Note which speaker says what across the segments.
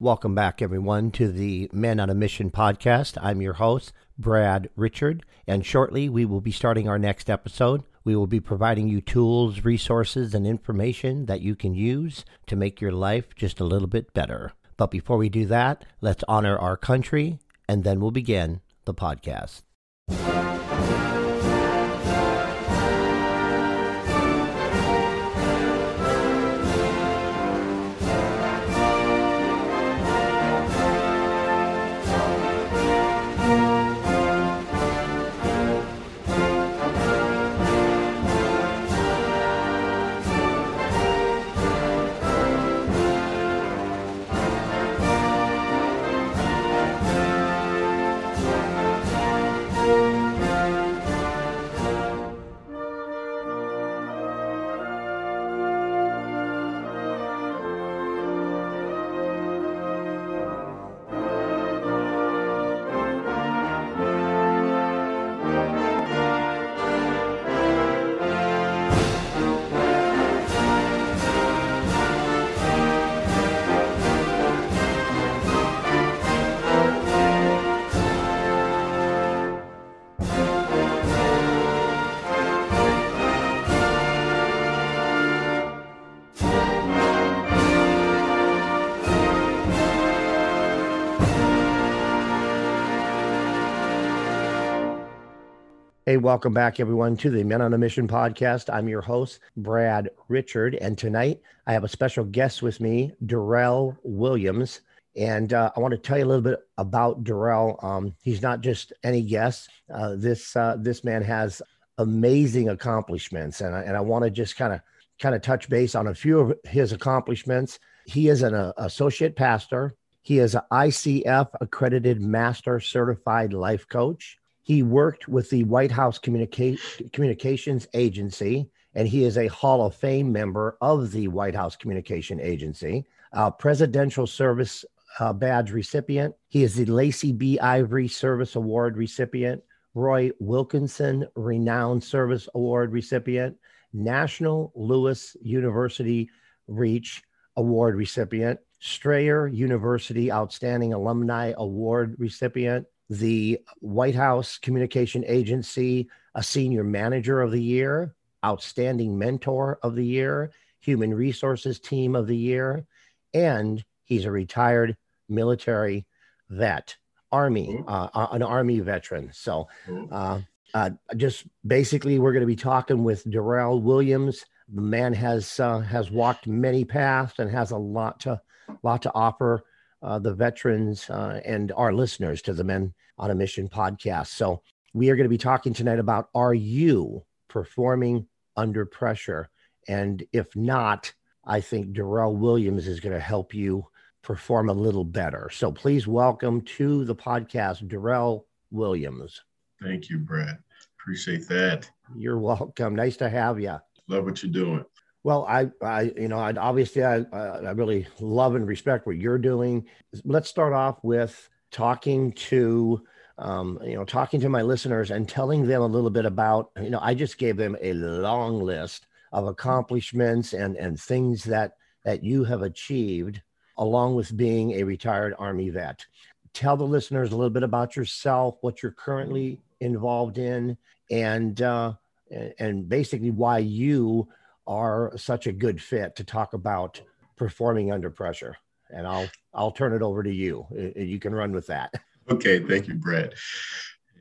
Speaker 1: Welcome back, everyone, to the Men on a Mission podcast. I'm your host, Brad Richard, and shortly we will be starting our next episode. We will be providing you tools, resources, and information that you can use to make your life just a little bit better. But before we do that, let's honor our country, and then we'll begin the podcast. Hey, welcome back, everyone, to the Men on a Mission podcast. I'm your host, Brad Richard, and tonight I have a special guest with me, Darrell Williams. And uh, I want to tell you a little bit about Darrell. Um, he's not just any guest. Uh, this uh, this man has amazing accomplishments, and I, and I want to just kind of kind of touch base on a few of his accomplishments. He is an uh, associate pastor. He is an ICF accredited master certified life coach. He worked with the White House Communica- Communications Agency, and he is a Hall of Fame member of the White House Communication Agency, a Presidential Service uh, Badge recipient. He is the Lacey B. Ivory Service Award recipient, Roy Wilkins Renowned Service Award recipient, National Louis University Reach Award recipient, Strayer University Outstanding Alumni Award recipient, the White House Communication Agency, a senior manager of the year, outstanding mentor of the year, human resources team of the year, and he's a retired military vet, Army, uh, uh, an Army veteran. So, uh, uh, just basically, we're going to be talking with Darrell Williams. The man has uh, has walked many paths and has a lot to lot to offer uh, the veterans uh, and our listeners to the Men on a Mission podcast. So, we are going to be talking tonight about are you performing under pressure? And if not, I think Darrell Williams is going to help you perform a little better. So, please welcome to the podcast, Darrell Williams.
Speaker 2: Thank you, Brad. Appreciate that.
Speaker 1: You're welcome. Nice to have you.
Speaker 2: Love what you're doing.
Speaker 1: Well, I, I, you know, I obviously I, I really love and respect what you're doing. Let's start off with talking to, um, you know, talking to my listeners and telling them a little bit about, you know, I just gave them a long list of accomplishments and and things that that you have achieved, along with being a retired Army vet. Tell the listeners a little bit about yourself, what you're currently involved in, and uh, and basically why you are such a good fit to talk about performing under pressure. And I'll I'll turn it over to you. You can run with that.
Speaker 2: Okay, thank you, Brad.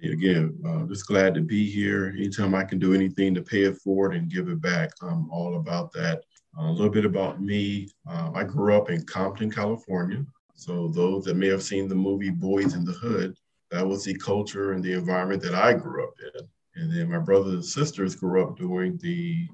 Speaker 2: Again, uh, just glad to be here. Anytime I can do anything to pay it forward and give it back, I'm all about that. Uh, a little bit about me. Uh, I grew up in Compton, California. So those that may have seen the movie Boyz n the Hood, that was the culture and the environment that I grew up in. And then my brothers and sisters grew up during the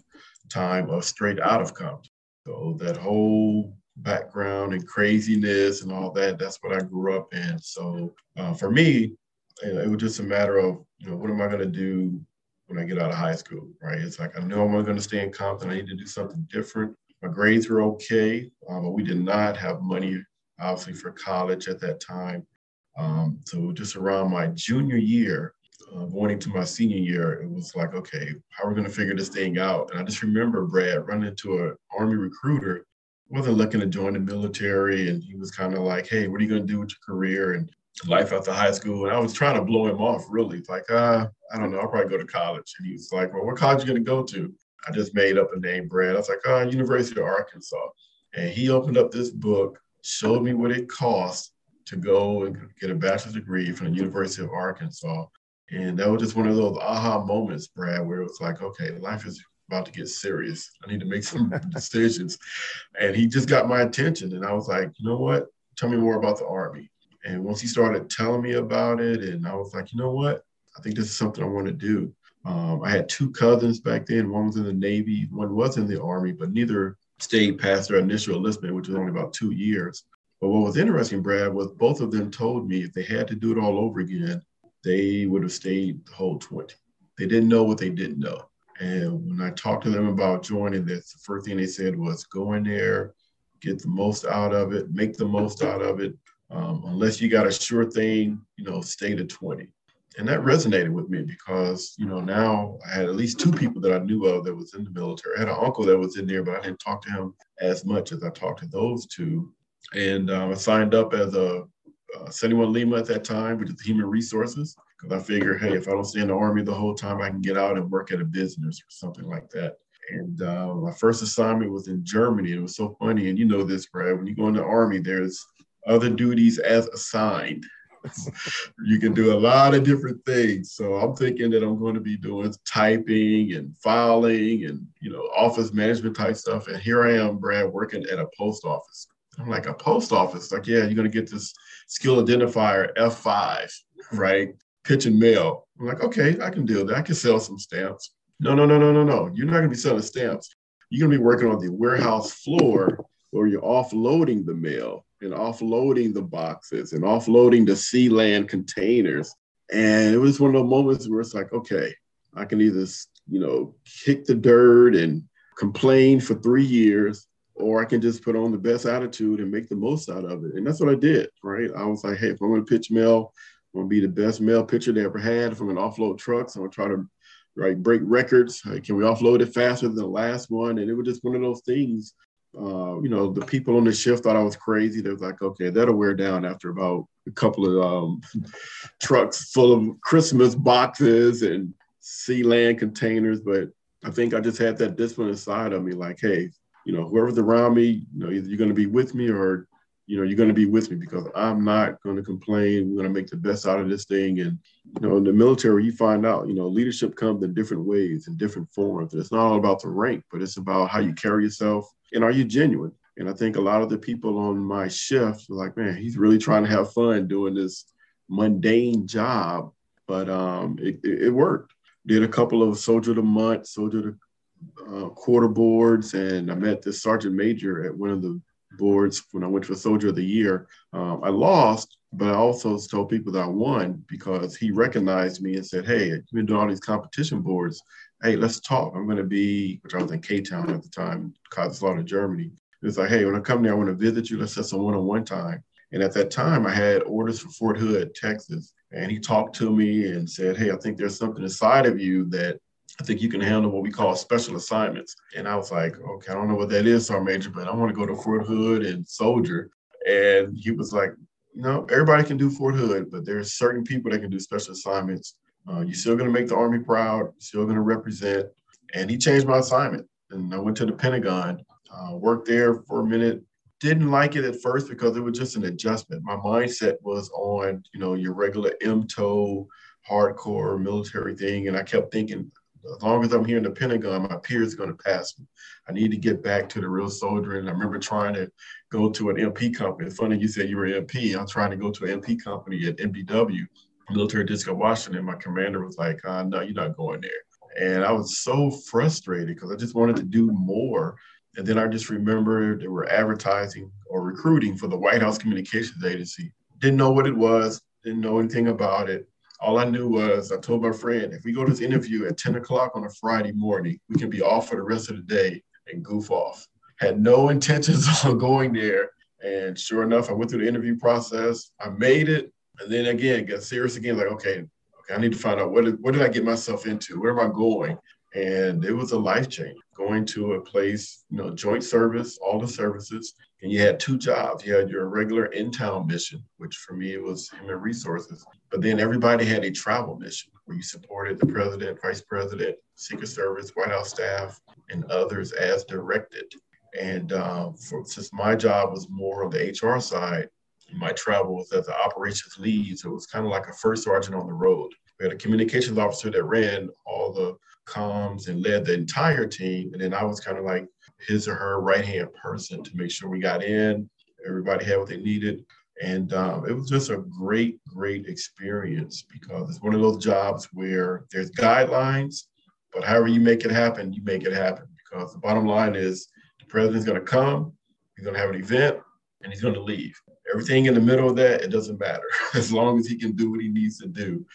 Speaker 2: time of Straight Out of Compton. So that whole background and craziness and all that, that's what I grew up in. So uh, for me, it was just a matter of, you know, what am I going to do when I get out of high school, right? It's like, I know I'm going to stay in Compton. I need to do something different. My grades were okay, um, but we did not have money, obviously, for college at that time. Um, so just around my junior year, uh, going into my senior year, it was like, okay, how are we going to figure this thing out? And I just remember Brad running into an army recruiter wasn't looking to join the military. And he was kind of like, hey, what are you going to do with your career and life after high school? And I was trying to blow him off, really. Like, uh, I don't know, I'll probably go to college. And he was like, well, what college are you going to go to? I just made up a name, Brad. I was like, uh, University of Arkansas. And he opened up this book, showed me what it cost to go and get a bachelor's degree from the University of Arkansas. And that was just one of those aha moments, Brad, where it was like, okay, life is about to get serious. I need to make some decisions. And he just got my attention. And I was like, you know what? Tell me more about the Army. And once he started telling me about it, and I was like, you know what? I think this is something I want to do. Um, I had two cousins back then. One was in the Navy, one was in the Army, but neither stayed past their initial enlistment, which was only about two years. But what was interesting, Brad, was both of them told me if they had to do it all over again, they would have stayed the whole 20. They didn't know what they didn't know. And when I talked to them about joining this, the first thing they said was go in there, get the most out of it, make the most out of it. Um, unless you got a sure thing, you know, stay to 20. And that resonated with me because, you know, now I had at least two people that I knew of that was in the military. I had an uncle that was in there, but I didn't talk to him as much as I talked to those two. And um, I signed up as a uh, 71 Lima at that time, which is human resources, because I figured, hey, if I don't stay in the Army the whole time, I can get out and work at a business or something like that. And uh, my first assignment was in Germany. It was so funny. And you know this, Brad, when you go in the Army, there's other duties as assigned. you can do a lot of different things. So I'm thinking that I'm going to be doing typing and filing and, you know, office management type stuff. And here I am, Brad, working at a post office. I'm like, a post office? Like, yeah, you're going to get this skill identifier F5, mm-hmm. right? Pitch and mail. I'm like, okay, I can do that. I can sell some stamps. No, no, no, no, no, no. You're not going to be selling stamps. You're going to be working on the warehouse floor where you're offloading the mail and offloading the boxes and offloading the Sealand containers. And it was one of those moments where it's like, okay, I can either, you know, kick the dirt and complain for three years, or I can just put on the best attitude and make the most out of it. And that's what I did, right? I was like, hey, if I'm going to pitch mail, I'm going to be the best mail pitcher they ever had from an offload truck. So I'm going to try to right break records. can we offload it faster than the last one? And it was just one of those things. Uh, you know, the people on the shift thought I was crazy. They was like, okay, that'll wear down after about a couple of um, trucks full of Christmas boxes and Sealand containers. But I think I just had that discipline inside of me, like, hey, you know, whoever's around me, you know, either you're going to be with me or, you know, you're going to be with me because I'm not going to complain. We're going to make the best out of this thing. And, you know, in the military, you find out, you know, leadership comes in different ways, in different forms. And it's not all about the rank, but it's about how you carry yourself and are you genuine? And I think a lot of the people on my shift like, man, he's really trying to have fun doing this mundane job. But um, it, it, worked. Did a couple of soldier the month, soldier of the uh, quarter boards, and I met this sergeant major at one of the boards when I went for Soldier of the Year. Um, I lost, but I also told people that I won because he recognized me and said, "Hey, you've been doing all these competition boards. Hey, let's talk. I'm going to be, which I was in K Town at the time, Kaiserslautern, Germany. It's like, hey, when I come there, I want to visit you. Let's set some one-on-one time. And at that time, I had orders for Fort Hood, Texas. And he talked to me and said, Hey, I think there's something inside of you that I think you can handle what we call special assignments. And I was like, okay, I don't know what that is, Sergeant Major, but I want to go to Fort Hood and soldier. And he was like, know, everybody can do Fort Hood, but there's certain people that can do special assignments. Uh, you're still going to make the Army proud. You're still going to represent. And he changed my assignment. And I went to the Pentagon, uh, worked there for a minute. Didn't like it at first because it was just an adjustment. My mindset was on, you know, your regular MTO, hardcore military thing. And I kept thinking, as long as I'm here in the Pentagon, my peers are going to pass me. I need to get back to the real soldier. And I remember trying to go to an MP company. It's funny you said you were an MP. I'm trying to go to an MP company at MDW, Military District of Washington. My commander was like, uh, no, you're not going there. And I was so frustrated because I just wanted to do more. And then I just remember they were advertising or recruiting for the White House Communications Agency. Didn't know what it was, didn't know anything about it all I knew was I told my friend, if we go to this interview at 10 o'clock on a Friday morning, we can be off for the rest of the day and goof off. Had no intentions on going there. And sure enough, I went through the interview process. I made it. And then again, got serious again, like, okay, okay, I need to find out what did, what did I get myself into? Where am I going? And it was a life change going to a place, you know, joint service, all the services. And you had two jobs. You had your regular in town mission, which for me it was human resources. But then everybody had a travel mission where you supported the president, vice president, Secret Service, White House staff, and others as directed. And uh, for, since my job was more on the HR side, my travel was as an operations lead. So it was kind of like a first sergeant on the road. We had a communications officer that ran all the comms and led the entire team. And then I was kind of like his or her right hand person to make sure we got in, everybody had what they needed. And um, it was just a great, great experience because it's one of those jobs where there's guidelines, but however you make it happen, you make it happen. Because the bottom line is the president's going to come, he's going to have an event, and he's going to leave. Everything in the middle of that, it doesn't matter as long as he can do what he needs to do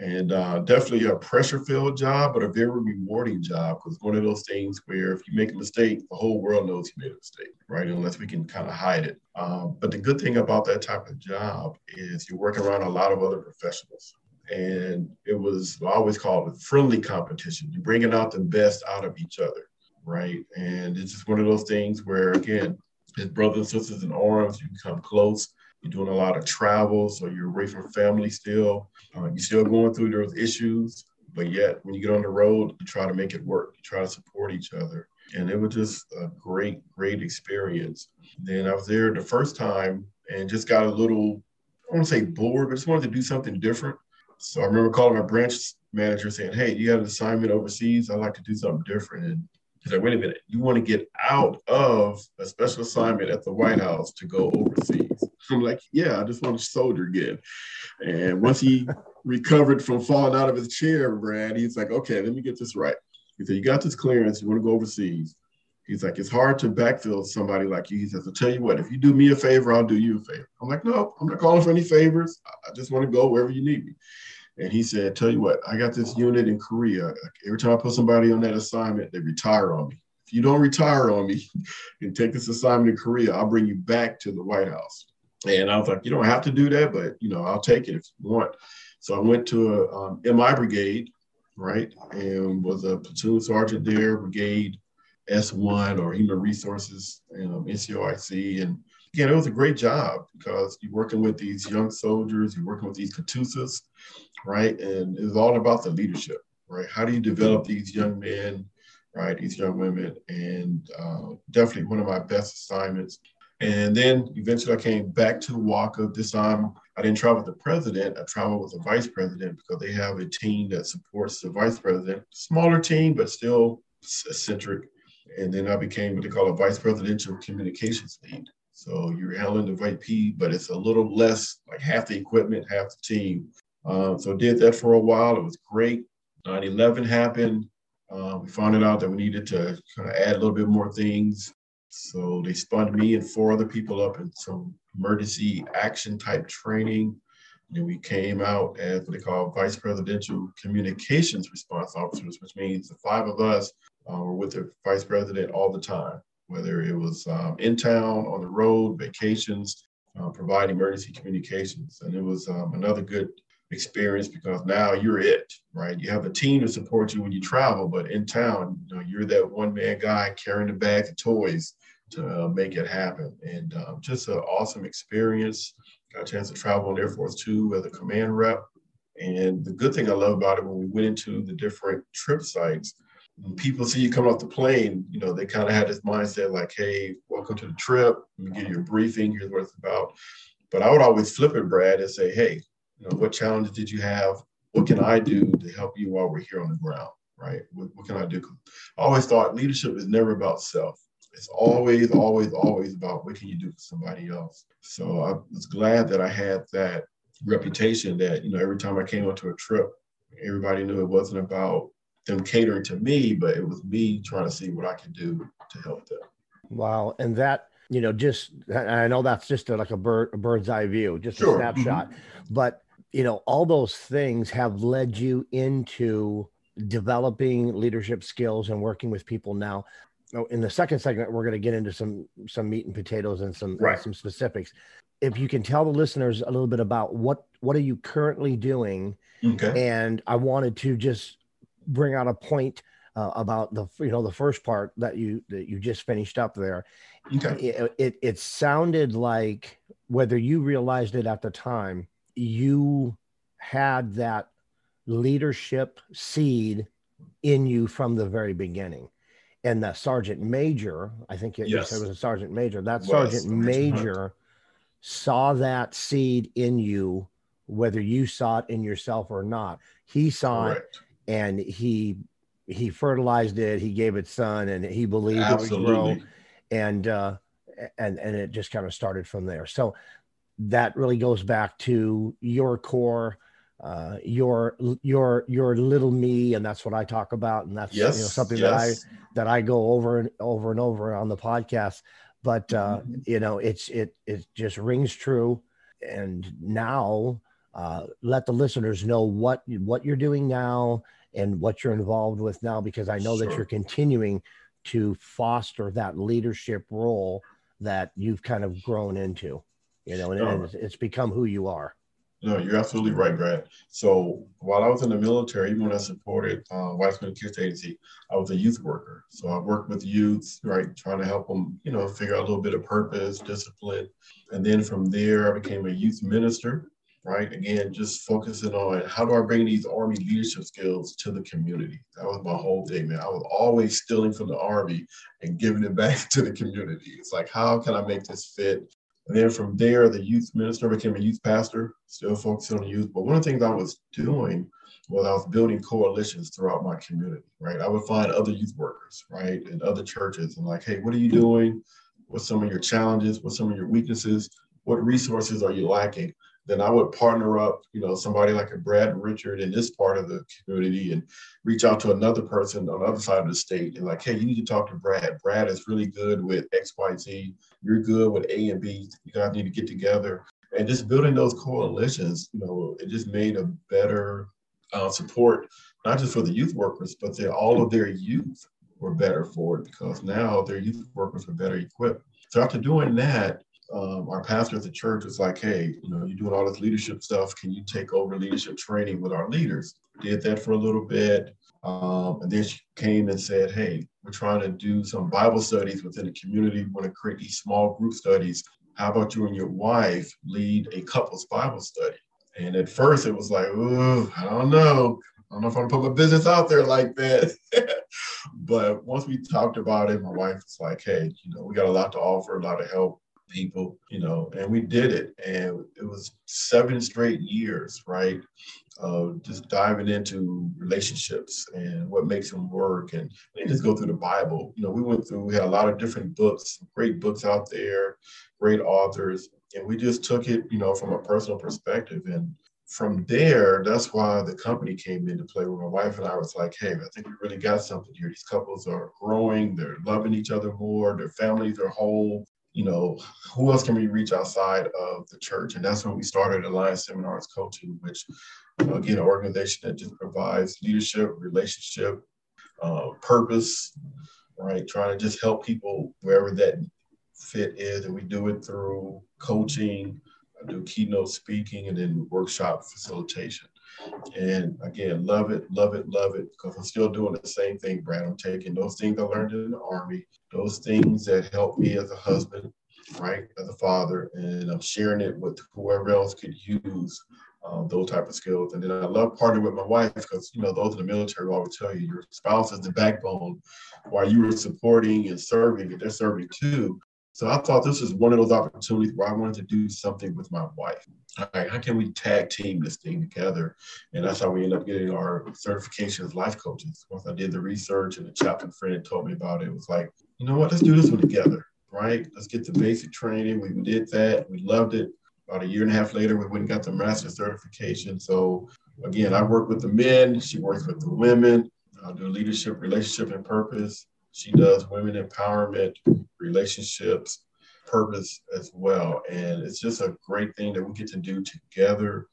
Speaker 2: and uh, definitely a pressure filled job, but a very rewarding job because one of those things where if you make a mistake, the whole world knows you made a mistake, right? Unless we can kind of hide it. Um, but the good thing about that type of job is you're working around a lot of other professionals. And it was I always called it friendly competition. You're bringing out the best out of each other, right? And it's just one of those things where, again, his brothers and sisters in arms, you come close you're doing a lot of travel, so you're away from family still. Uh, you're still going through those issues, but yet when you get on the road, you try to make it work. You try to support each other. And it was just a great, great experience. Then I was there the first time and just got a little, I don't want to say bored, but just wanted to do something different. So I remember calling my branch manager saying, Hey, you got an assignment overseas? I'd like to do something different. And he's like, Wait a minute, you want to get out of a special assignment at the White House to go overseas? I'm like, yeah, I just want to soldier again. And once he recovered from falling out of his chair, Brad, he's like, okay, let me get this right. He said, you got this clearance, you want to go overseas. He's like, it's hard to backfill somebody like you. He says, I'll tell you what, if you do me a favor, I'll do you a favor. I'm like, no, I'm not calling for any favors. I just want to go wherever you need me. And he said, tell you what, I got this unit in Korea. Every time I put somebody on that assignment, they retire on me. If you don't retire on me and take this assignment in Korea, I'll bring you back to the White House. And I was like, you don't have to do that, but you know, I'll take it if you want. So I went to a um, MI brigade, right, and was a platoon sergeant there, brigade S1 or Human Resources, um, NCOIC, and again, it was a great job because you're working with these young soldiers, you're working with these KATUSAs, right, and it's all about the leadership, right? How do you develop these young men, right, these young women, and uh, definitely one of my best assignments and then eventually I came back to Walker. This time I didn't travel with the president, I traveled with the vice president because they have a team that supports the vice president. Smaller team, but still eccentric. And then I became what they call a vice presidential communications lead. So you're handling the VP, but it's a little less like half the equipment, half the team. Um, so did that for a while. It was great. 9-11 happened. Uh, we found out that we needed to kind of add a little bit more things. So they spun me and four other people up in some emergency action type training. And we came out as what they call vice presidential communications response officers, which means the five of us uh, were with the vice president all the time, whether it was um, in town, on the road, vacations, uh, provide emergency communications. And it was um, another good experience because now you're it, right? You have a team to support you when you travel, but in town, you know, you're that one man guy carrying the bag of toys to uh, make it happen. And um, just an awesome experience. Got a chance to travel on Air Force Two as a command rep. And the good thing I love about it when we went into the different trip sites, when people see you come off the plane, you know, they kind of had this mindset like, hey, welcome to the trip. Let me give you a briefing. Here's what it's about. But I would always flip it, Brad, and say, hey, you know, what challenges did you have? What can I do to help you while we're here on the ground? Right? What, what can I do? I always thought leadership is never about self it's always, always, always about what can you do for somebody else. So I was glad that I had that reputation that, you know, every time I came onto a trip, everybody knew it wasn't about them catering to me, but it was me trying to see what I could do to help them.
Speaker 1: Wow. And that, you know, just, I know that's just a, like a, bird, a bird's eye view, just sure. a snapshot, mm-hmm. but, you know, all those things have led you into developing leadership skills and working with people now Oh, in the second segment, we're going to get into some some meat and potatoes and some right. some specifics. If you can tell the listeners a little bit about what what are you currently doing, okay. and I wanted to just bring out a point uh, about the you know the first part that you that you just finished up there.
Speaker 2: Okay.
Speaker 1: It, it it sounded like whether you realized it at the time, you had that leadership seed in you from the very beginning. And the sergeant major, I think it, yes. it was a sergeant major, that sergeant major saw that seed in you, whether you saw it in yourself or not. He saw Correct. it and he he fertilized it, he gave it sun, and he believed Absolutely. it would grow. And uh and and it just kind of started from there. So that really goes back to your core uh, your your your little me, and that's what I talk about, and that's yes, you know, something yes. that I that I go over and over and over on the podcast. But uh, mm-hmm. you know, it's it it just rings true, and now uh, let the listeners know what what you're doing now and what you're involved with now, because I know sure. that you're continuing to foster that leadership role that you've kind of grown into, you know, and, and it's, become who you are.
Speaker 2: No, you're absolutely right, Brad. So while I was in the military, even when I supported uh, White Women Kids Agency, I was a youth worker. So I worked with youth, right, trying to help them, you know, figure out a little bit of purpose, discipline. And then from there, I became a youth minister, right? Again, just focusing on how do I bring these Army leadership skills to the community? That was my whole thing, man. I was always stealing from the Army and giving it back to the community. It's like, how can I make this fit and then from there, the youth minister became a youth pastor, still focusing on youth. But one of the things I was doing was I was building coalitions throughout my community, right? I would find other youth workers, right, and other churches and like, hey, what are you doing? What's some of your challenges? What's some of your weaknesses? What resources are you lacking? Then I would partner up, you know, somebody like a Brad Richard in this part of the community and reach out to another person on the other side of the state and like, hey, you need to talk to Brad. Brad is really good with X, Y, Z. You're good with A and B. You guys need to get together. And just building those coalitions, you know, it just made a better uh, support, not just for the youth workers, but they, all of their youth were better for it because now their youth workers are better equipped. So after doing that, um, our pastor at the church was like, hey, you know, you're doing all this leadership stuff. Can you take over leadership training with our leaders? Did that for a little bit. Um, and then she came and said, hey, we're trying to do some Bible studies within the community. We want to create these small group studies. How about you and your wife lead a couples Bible study? And at first it was like, oh, I don't know. I don't know if I'm gonna put my business out there like that. but once we talked about it, my wife was like, hey, you know, we got a lot to offer, a lot of help people, you know, and we did it. And it was seven straight years, right? Of just diving into relationships and what makes them work. And they just go through the Bible. You know, we went through, we had a lot of different books, great books out there, great authors. And we just took it, you know, from a personal perspective. And from there, that's why the company came into play. Where my wife and I was like, "Hey, I think we really got something here. These couples are growing. They're loving each other more. Their families are whole you know, who else can we reach outside of the church? And that's when we started Alliance Seminars Coaching, which, again, an organization that just provides leadership, relationship, uh, purpose, right? Trying to just help people wherever that fit is. And we do it through coaching, I do keynote speaking, and then workshop facilitation. And again, love it, love it, love it, because I'm still doing the same thing, Brad. I'm taking those things I learned in the Army, those things that helped me as a husband, right, as a father, and I'm sharing it with whoever else could use um, those type of skills. And then I love partnering with my wife because, you know, those in the military always tell you your spouse is the backbone while you were supporting and serving, and they're serving too. So I thought this was one of those opportunities where I wanted to do something with my wife. Right, how can we tag team this thing together? And that's how we ended up getting our certification as life coaches. Once I did the research and the chaplain friend told me about it, it was like, you know what, let's do this one together, right? Let's get the basic training. We did that. We loved it. About a year and a half later, we went and got the master certification. So again, I work with the men. She works with the women. I do leadership, relationship, and purpose. She does women empowerment, relationships, purpose as well. And it's just a great thing that we get to do together.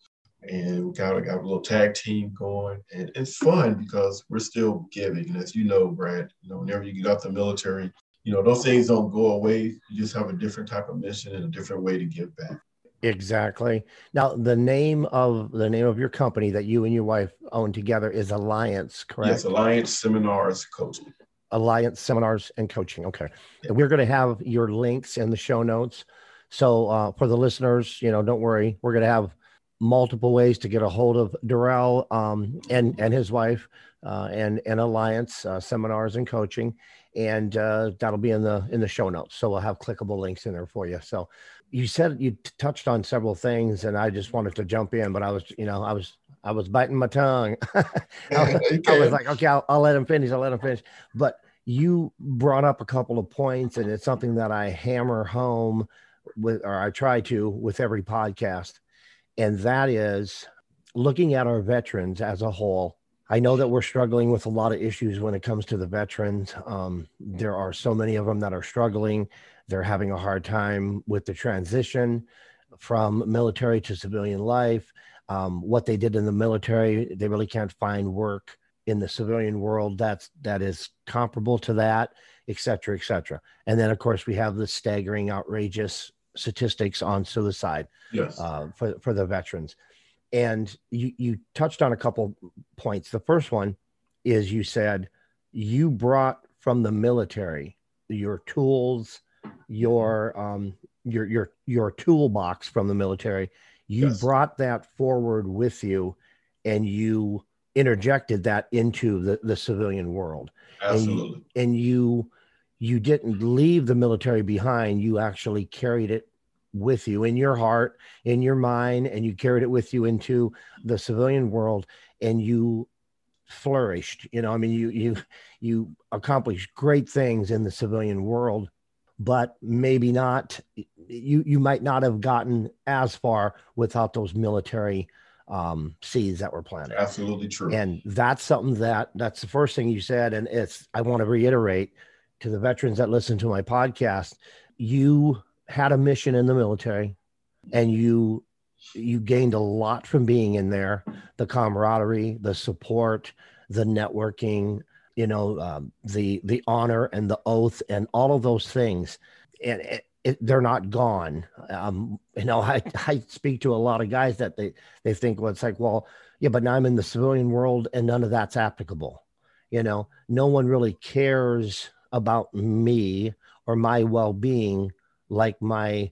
Speaker 2: And we got, got a little tag team going. And it's fun because we're still giving. And as you know, Brad, you know, whenever you get out the military, you know, those things don't go away. You just have a different type of mission and a different way to give back.
Speaker 1: Exactly. Now, the name of the name of your company that you and your wife own together is Alliance, correct?
Speaker 2: Yes, Alliance Seminars Coaching.
Speaker 1: Alliance Seminars and Coaching. Okay. We're going to have your links in the show notes. So uh, for the listeners, you know, don't worry. We're going to have multiple ways to get a hold of Darrell um, and and his wife uh, and and Alliance uh, Seminars and Coaching, and uh, that'll be in the in the show notes. So we'll have clickable links in there for you. So you said you t- touched on several things, and I just wanted to jump in, but I was, you know, I was I was biting my tongue. I, was, I, was, like, okay, I'll, I'll let him finish. I'll let him finish. But you brought up a couple of points, and it's something that I hammer home with, or I try to with every podcast, and that is looking at our veterans as a whole. I know that we're struggling with a lot of issues when it comes to the veterans. Um, there are so many of them that are struggling. They're having a hard time with the transition from military to civilian life. Um, what they did in the military, they really can't find work in the civilian world that's that is comparable to that, et cetera, et cetera. And then, of course, we have the staggering, outrageous statistics on suicide
Speaker 2: yes.
Speaker 1: uh, for for the veterans. And you you touched on a couple points. The first one is you said you brought from the military your tools your um your your your toolbox from the military you yes. brought that forward with you and you interjected that into the, the civilian world.
Speaker 2: Absolutely
Speaker 1: and you, and you you didn't leave the military behind. You actually carried it with you in your heart in your mind and you carried it with you into the civilian world and you flourished. You know i mean you you you accomplished great things in the civilian world but maybe not. You you might not have gotten as far without those military um, seeds that were planted.
Speaker 2: Absolutely true.
Speaker 1: And that's something that that's the first thing you said and it's i want to reiterate to the veterans that listen to my podcast you had a mission in the military and you you gained a lot from being in there. The camaraderie the support the networking you know um, the the honor and the oath and all of those things and it, it, they're not gone. Um, you know I, I speak to a lot of guys that they they think well it's like well yeah but now i'm in the civilian world and none of that's applicable. You know no one really cares about me or my well-being like my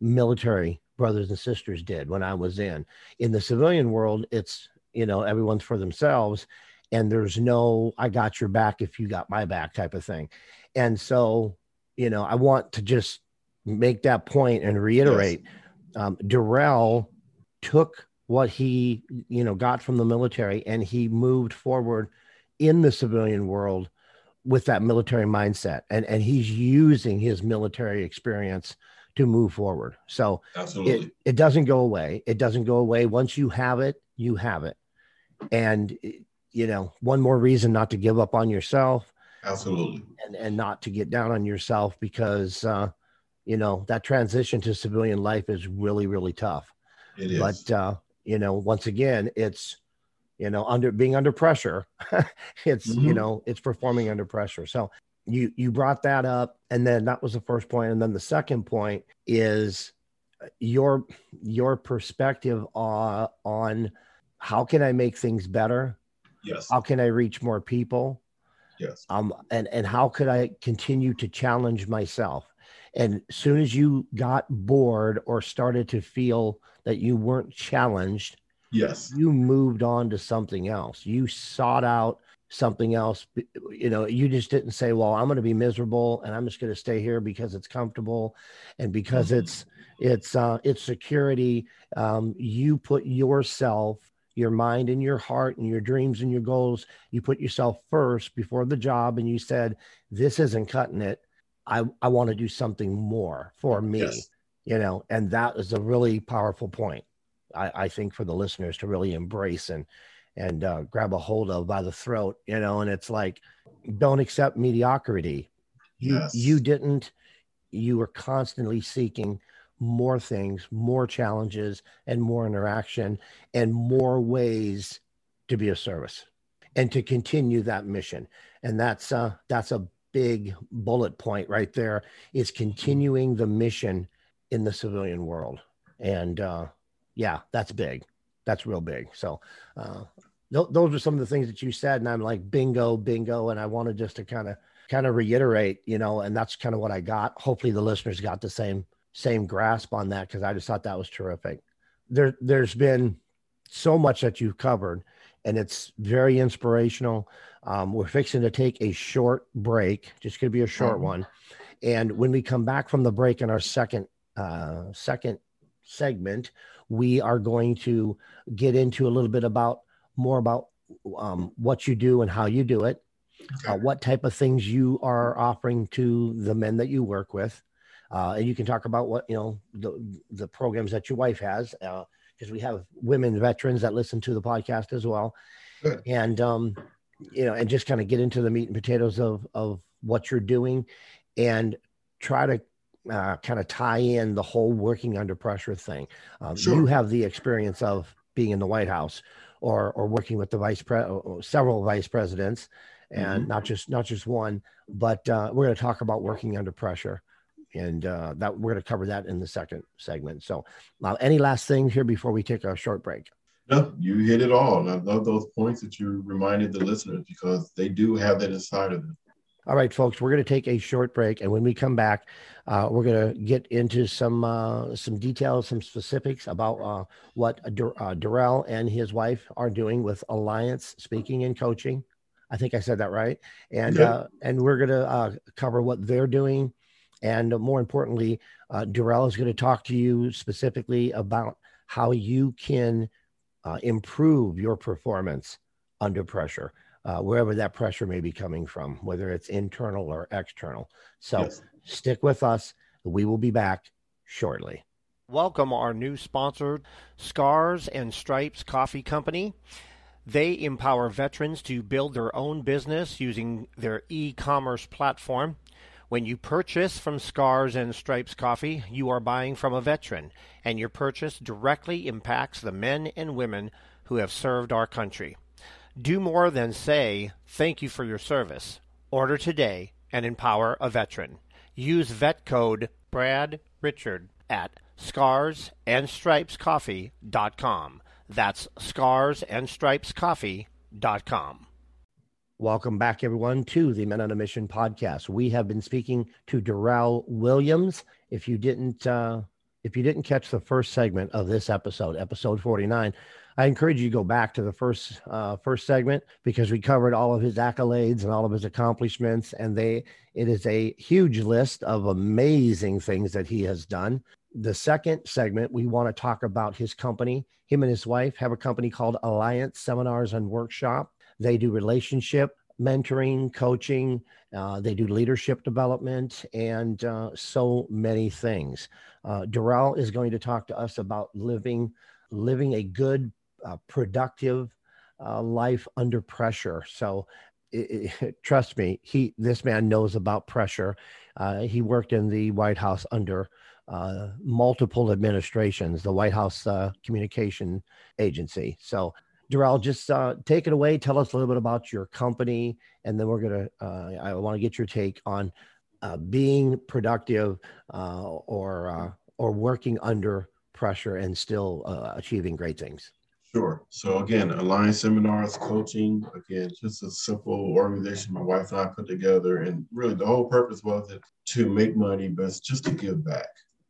Speaker 1: military brothers and sisters did when i was in. In the civilian world it's you know everyone's for themselves and there's no i got your back if you got my back type of thing. And so you know i want to just make that point and reiterate yes. um, darrell took what he you know got from the military and he moved forward in the civilian world with that military mindset and and he's using his military experience to move forward. So
Speaker 2: Absolutely.
Speaker 1: It, it doesn't go away. It doesn't go away. Once you have it you have it. And you know, one more reason not to give up on yourself.
Speaker 2: Absolutely.
Speaker 1: And and not to get down on yourself because uh, you know, that transition to civilian life is really, really tough.
Speaker 2: It is.
Speaker 1: But uh, you know, once again, it's you know, under being under pressure. it's mm-hmm. you know, it's performing under pressure. So you you brought that up and then that was the first point and then the second point is your your perspective uh, on how can I make things better
Speaker 2: Yes.
Speaker 1: How can I reach more people?
Speaker 2: Yes.
Speaker 1: Um, and, and how could I continue to challenge myself? And as soon as you got bored or started to feel that you weren't challenged,
Speaker 2: yes,
Speaker 1: you moved on to something else. You sought out something else. You know, you just didn't say, "Well, I'm going to be miserable and I'm just going to stay here because it's comfortable and because mm-hmm. it's it's uh, it's security." Um, you put yourself your mind and your heart and your dreams and your goals. You put yourself first before the job and you said, This isn't cutting it. I, I want to do something more for me. Yes. You know, and that is a really powerful point, I, I think, for the listeners to really embrace and and uh, grab a hold of by the throat, you know, and it's like, don't accept mediocrity. You yes. you didn't, you were constantly seeking more things, more challenges, and more interaction, and more ways to be of service and to continue that mission. And that's uh, that's a big bullet point right there. Is continuing the mission in the civilian world. And uh, yeah, that's big. That's real big. So uh, th- those are some of the things that you said, and I'm like bingo, bingo. And I wanted just to kind of kind of reiterate, you know, and that's kind of what I got. Hopefully, the listeners got the same same grasp on that because I just thought that was terrific. There, there's been so much that you've covered, and it's very inspirational. Um, we're fixing to take a short break, just going to be a short mm-hmm. one. And when we come back from the break in our second uh, second segment, we are going to get into a little bit about more about um, what you do and how you do it, uh, what type of things you are offering to the men that you work with, uh, and you can talk about what you know the the programs that your wife has because uh, we have women veterans that listen to the podcast as well, Good. and um, you know, and just kind of get into the meat and potatoes of of what you're doing, and try to uh, kind of tie in the whole working under pressure thing. Um, sure. You have the experience of being in the White House or or working with the vice pre several vice presidents, and mm-hmm. not just not just one. But uh, we're going to talk about working under pressure and uh, that we're going to cover that in the second segment. So, uh, any last things here before we take a short break?
Speaker 2: No, you hit it all. And I love those points that you reminded the listeners because they do have that inside of them.
Speaker 1: All right, folks, we're going to take a short break, and when we come back, uh, we're going to get into some uh, some details, some specifics about uh, what uh, Darrell and his wife are doing with Alliance Speaking and Coaching. I think I said that right, and uh, and we're going to uh, cover what they're doing and more importantly, uh, Darrell is going to talk to you specifically about how you can uh, improve your performance under pressure, uh, wherever that pressure may be coming from, whether it's internal or external. So yes. stick with us. We will be back shortly. Welcome our new sponsor, Scars and Stripes Coffee Company. They empower veterans to build their own business using their e commerce platform. When you purchase from Scars and Stripes Coffee, you are buying from a veteran, and your purchase directly impacts the men and women who have served our country. Do more than say, thank you for your service. Order today and empower a veteran. Use vet code Brad Richard at scarsandstripescoffee.com. That's scarsandstripescoffee.com. Welcome back, everyone, to the Men on a Mission podcast. We have been speaking to Darrell Williams. If you didn't, uh, if you didn't catch the first segment of this episode, episode forty nine, I encourage you to go back to the first uh, first segment because we covered all of his accolades and all of his accomplishments, and they it is a huge list of amazing things that he has done. The second segment, we want to talk about his company. Him and his wife have a company called Alliance Seminars and Workshop they do relationship mentoring, coaching, uh, they do leadership development, and uh, so many things. Uh, is going to talk to us about living living a good, uh, productive uh, life under pressure. So, it, it, trust me, he this man knows about pressure. Uh, he worked in the White House under uh, multiple administrations, the White House Communication Agency. So Darrell, just uh, take it away. Tell us a little bit about your company, and then we're gonna. Uh, I want to get your take on uh, being productive uh, or uh, or working under pressure and still uh, achieving great things.
Speaker 2: Sure. So again, Alliance Seminars Coaching. Again, just a simple organization my wife and I put together, and really the whole purpose was it to make money, but just to give back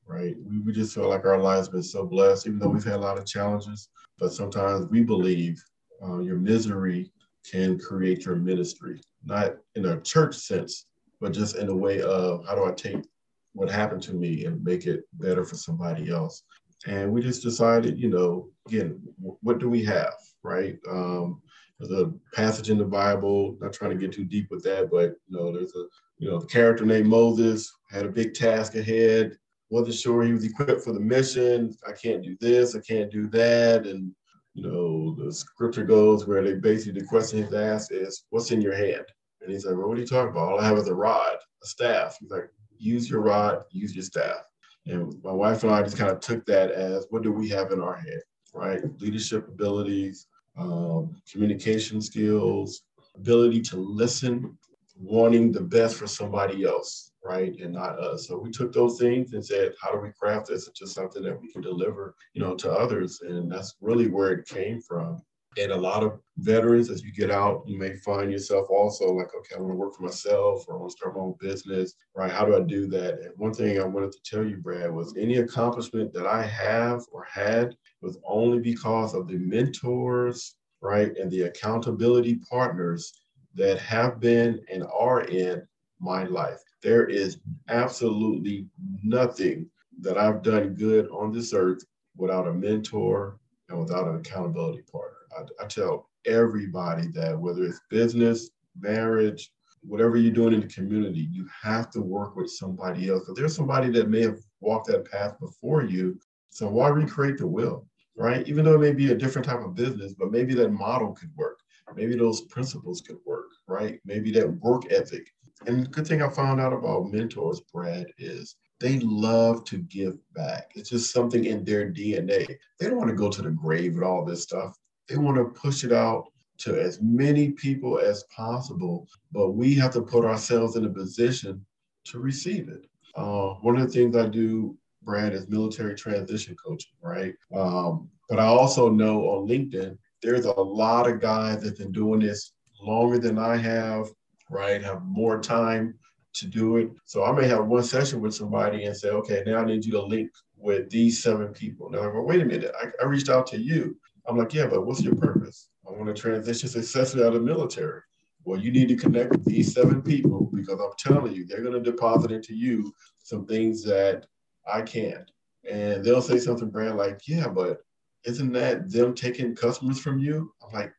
Speaker 2: right? We, we just feel like our lives have been so blessed, even though we've had a lot of challenges. But sometimes we believe uh, your misery can create your ministry, not in a church sense, but just in a way of how do I take what happened to me and make it better for somebody else. And we just decided, you know, again, what do we have, right? Um, there's a passage in the Bible, not trying to get too deep with that, but you know, there's a you know, the character named Moses had a big task ahead wasn't sure he was equipped for the mission. I can't do this, I can't do that. And, you know, the scripture goes where they basically, the question he's asked is, What's in your hand? And he's like, Well, what are you talking about? All I have is a rod, a staff. He's like, Use your rod, use your staff. And my wife and I just kind of took that as what do we have in our head, right? Leadership abilities, um, communication skills, ability to listen, wanting the best for somebody else, right, and not us. So we took those things and said, how do we craft this into something that we can deliver, you know, to others? And that's really where it came from. And a lot of veterans, as you get out, you may find yourself also like, okay, I want to work for myself or I want to start my own business, right? How do I do that? And one thing I wanted to tell you, Brad, was any accomplishment that I have or had was only because of the mentors, right, and the accountability partners that have been and are in my life. There is absolutely nothing that I've done good on this earth without a mentor and without an accountability partner. I, I tell everybody that whether it's business, marriage, whatever you're doing in the community, you have to work with somebody else because there's somebody that may have walked that path before you. So why recreate the wheel, right? Even though it may be a different type of business, but maybe that model could work. Maybe those principles could work, right? Maybe that work ethic. And good thing I found out about mentors, Brad, is they love to give back. It's just something in their DNA. They don't want to go to the grave with all this stuff. They want to push it out to as many people as possible, but we have to put ourselves in a position to receive it. Uh, one of the things I do, Brad, is military transition coaching, right? Um, but I also know on LinkedIn, there's a lot of guys that have been doing this longer than I have, right? Have more time to do it. So I may have one session with somebody and say, okay, now I need you to link with these seven people. Now, well, wait a minute, I, I reached out to you. I'm like, yeah, but what's your purpose? I want to transition successfully out of the military. Well, you need to connect with these seven people because I'm telling you, they're going to deposit into you some things that I can't. And they'll say something, Brad like, yeah, but isn't that them taking customers from you? I'm like,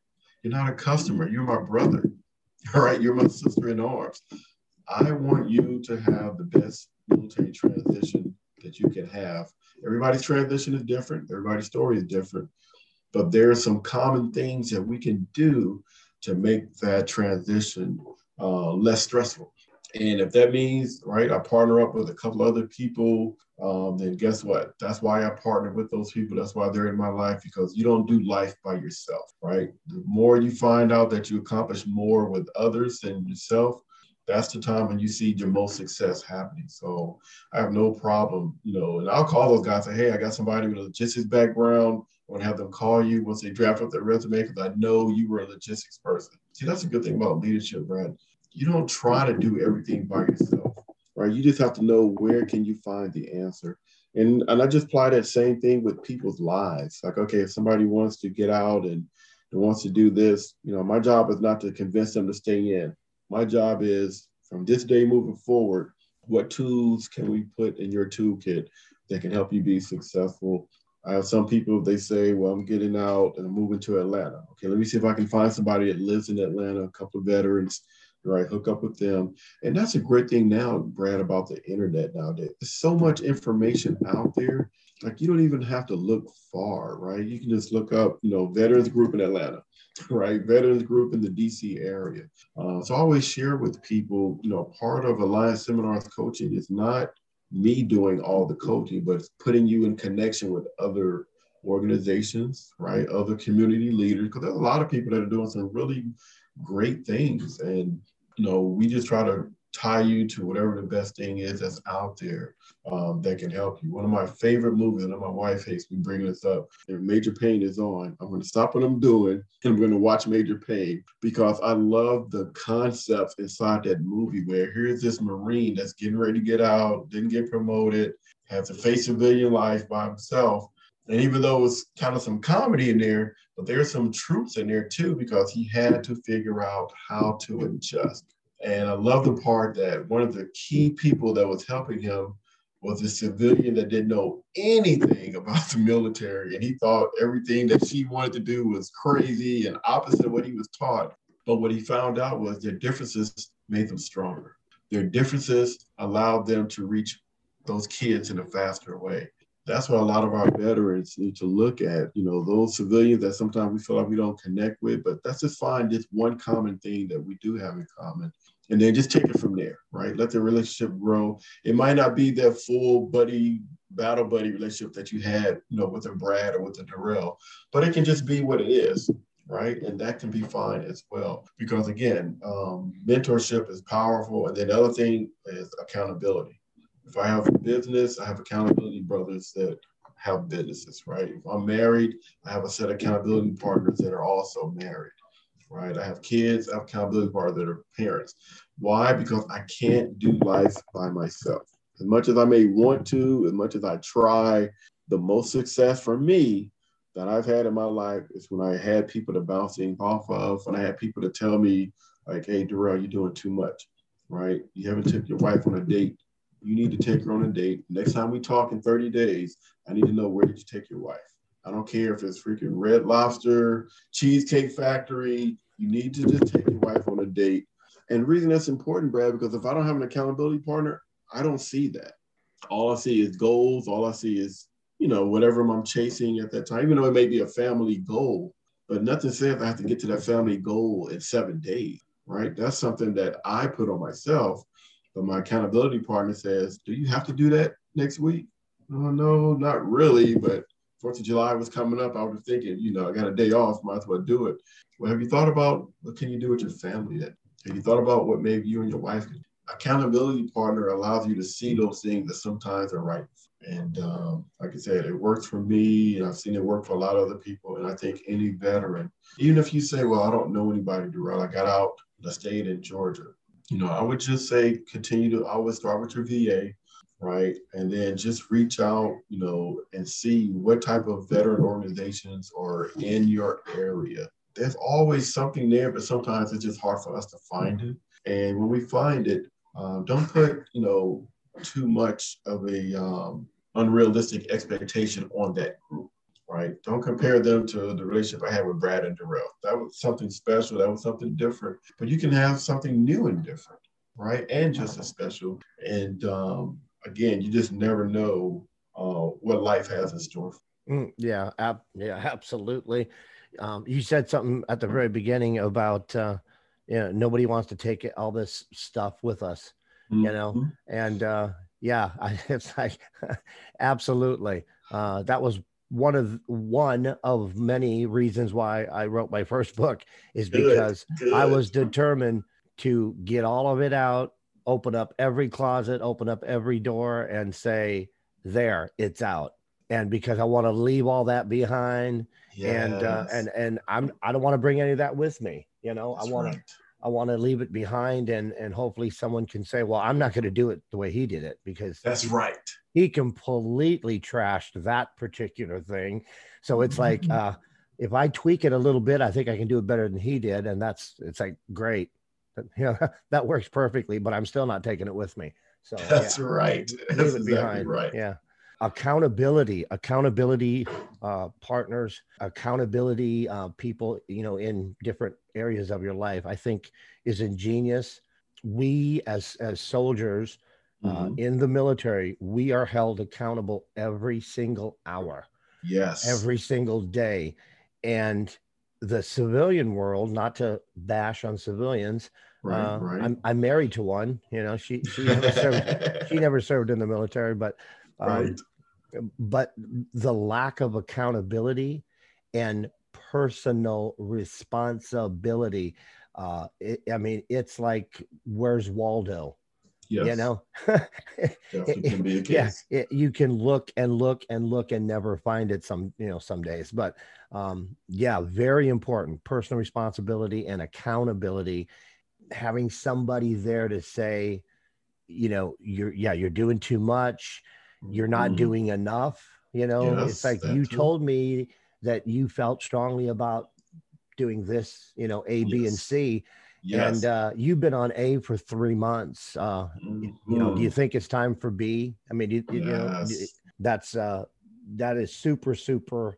Speaker 2: you're not a customer. You're my brother. All right. You're my sister in arms. I want you to have the best military transition that you can have. Everybody's transition is different. Everybody's story is different but there are some common things that we can do to make that transition uh, less stressful. And if that means, right, I partner up with a couple other people, um, then guess what? That's why I partner with those people. That's why they're in my life because you don't do life by yourself, right? The more you find out that you accomplish more with others than yourself, that's the time when you see your most success happening. So I have no problem, you know, and I'll call those guys and say, hey, I got somebody with a logistics background. I want to have them call you once they draft up their resume because I know you were a logistics person. See, that's a good thing about leadership, Brad. You don't try to do everything by yourself, right? You just have to know where can you find the answer. And, and I just apply that same thing with people's lives. Like, okay, if somebody wants to get out and, and wants to do this, you know, my job is not to convince them to stay in. My job is from this day moving forward, what tools can we put in your toolkit that can help you be successful? I have some people, they say, well, I'm getting out and I'm moving to Atlanta. Okay, let me see if I can find somebody that lives in Atlanta, a couple of veterans, right? Hook up with them. And that's a great thing now, Brad, about the internet nowadays. There's so much information out there. Like you don't even have to look far, right? You can just look up, you know, veterans group in Atlanta right? Veterans group in the DC area. Uh, so I always share with people, you know, part of Alliance Seminars coaching is not me doing all the coaching, but it's putting you in connection with other organizations, right? Other community leaders, because there's a lot of people that are doing some really great things. And, you know, we just try to tie you to whatever the best thing is that's out there um, that can help you. One of my favorite movies, and my wife hates me bringing this up, if Major Payne is on, I'm going to stop what I'm doing and I'm going to watch Major Payne because I love the concepts inside that movie where here's this Marine that's getting ready to get out, didn't get promoted, has to face civilian life by himself. And even though it's kind of some comedy in there, but there's some truths in there too, because he had to figure out how to adjust and I love the part that one of the key people that was helping him was a civilian that didn't know anything about the military. And he thought everything that she wanted to do was crazy and opposite of what he was taught. But what he found out was their differences made them stronger. Their differences allowed them to reach those kids in a faster way. That's what a lot of our veterans need to look at. You know, those civilians that sometimes we feel like we don't connect with, but that's just find this one common thing that we do have in common and then just take it from there, right? Let the relationship grow. It might not be that full buddy battle buddy relationship that you had, you know, with a Brad or with a Darrell, but it can just be what it is, right? And that can be fine as well. Because again, um, mentorship is powerful. And then the other thing is accountability. If I have a business, I have accountability brothers that have businesses, right? If I'm married, I have a set of accountability partners that are also married, right? I have kids, I have accountability partners that are parents. Why? Because I can't do life by myself. As much as I may want to, as much as I try, the most success for me that I've had in my life is when I had people to bouncing off of, when I had people to tell me, like, hey, Darrell, you're doing too much, right? You haven't took your wife on a date. You need to take her on a date. Next time we talk in 30 days, I need to know where did you take your wife? I don't care if it's freaking Red Lobster, Cheesecake Factory. You need to just take your wife on a date. And the reason that's important, Brad, because if I don't have an accountability partner, I don't see that. All I see is goals. All I see is you know, whatever I'm chasing at that time, even though it may be a family goal, but nothing says I have to get to that family goal in seven days, right? That's something that I put on myself. But my accountability partner says, Do you have to do that next week? Oh, no, not really. But Fourth of July was coming up. I was thinking, you know, I got a day off, might as well do it. Well, have you thought about what can you do with your family then? Have you thought about what maybe you and your wife Accountability partner allows you to see those things that sometimes are right and um, like I said, it works for me, and I've seen it work for a lot of other people. And I think any veteran, even if you say, "Well, I don't know anybody, Darrell," I got out, I stayed in Georgia. You know, I would just say continue to always start with your VA, right, and then just reach out, you know, and see what type of veteran organizations are in your area. There's always something there, but sometimes it's just hard for us to find it. And when we find it, um, don't put, you know, too much of a um, unrealistic expectation on that group, right? Don't compare them to the relationship I had with Brad and Darrell. That was something special. That was something different. But you can have something new and different, right? And just as special. And um, again, you just never know uh, what life has in store.
Speaker 1: Mm, yeah, ab- yeah, absolutely. Um, you said something at the very beginning about uh, you know nobody wants to take all this stuff with us mm-hmm. you know and uh yeah I, it's like absolutely uh that was one of one of many reasons why I wrote my first book is because good, good. I was determined to get all of it out, open up every closet, open up every door, and say, "There, it's out." And because I want to leave all that behind, yes. and uh, and and I'm I don't want to bring any of that with me. You know, That's I want right. to I want to leave it behind and and hopefully someone can say, well, I'm not going to do it the way he did it because
Speaker 2: that's right.
Speaker 1: He completely trashed that particular thing. So it's like uh if I tweak it a little bit, I think I can do it better than he did. And that's it's like great. But, you know, that works perfectly, but I'm still not taking it with me. So
Speaker 2: that's yeah, right. Leave that's it exactly behind. right.
Speaker 1: Yeah accountability accountability uh, partners accountability uh, people you know in different areas of your life i think is ingenious we as as soldiers uh, mm-hmm. in the military we are held accountable every single hour
Speaker 2: yes
Speaker 1: every single day and the civilian world not to bash on civilians right, uh, right. I'm, I'm married to one you know she she never served she never served in the military but um, right but the lack of accountability and personal responsibility uh it, i mean it's like where's waldo? Yes. you know yeah it, you can look and look and look and never find it some you know some days. But um yeah very important. Personal responsibility and accountability. Having somebody there to say you know you're yeah you're doing too much you're not mm. doing enough you know yes, it's like you told me that you felt strongly about doing this you know a b yes. and c yes. and uh, you've been on a for three months uh, mm-hmm. you know do you mm-hmm. think it's time for b i mean you, you know that's uh, that is super super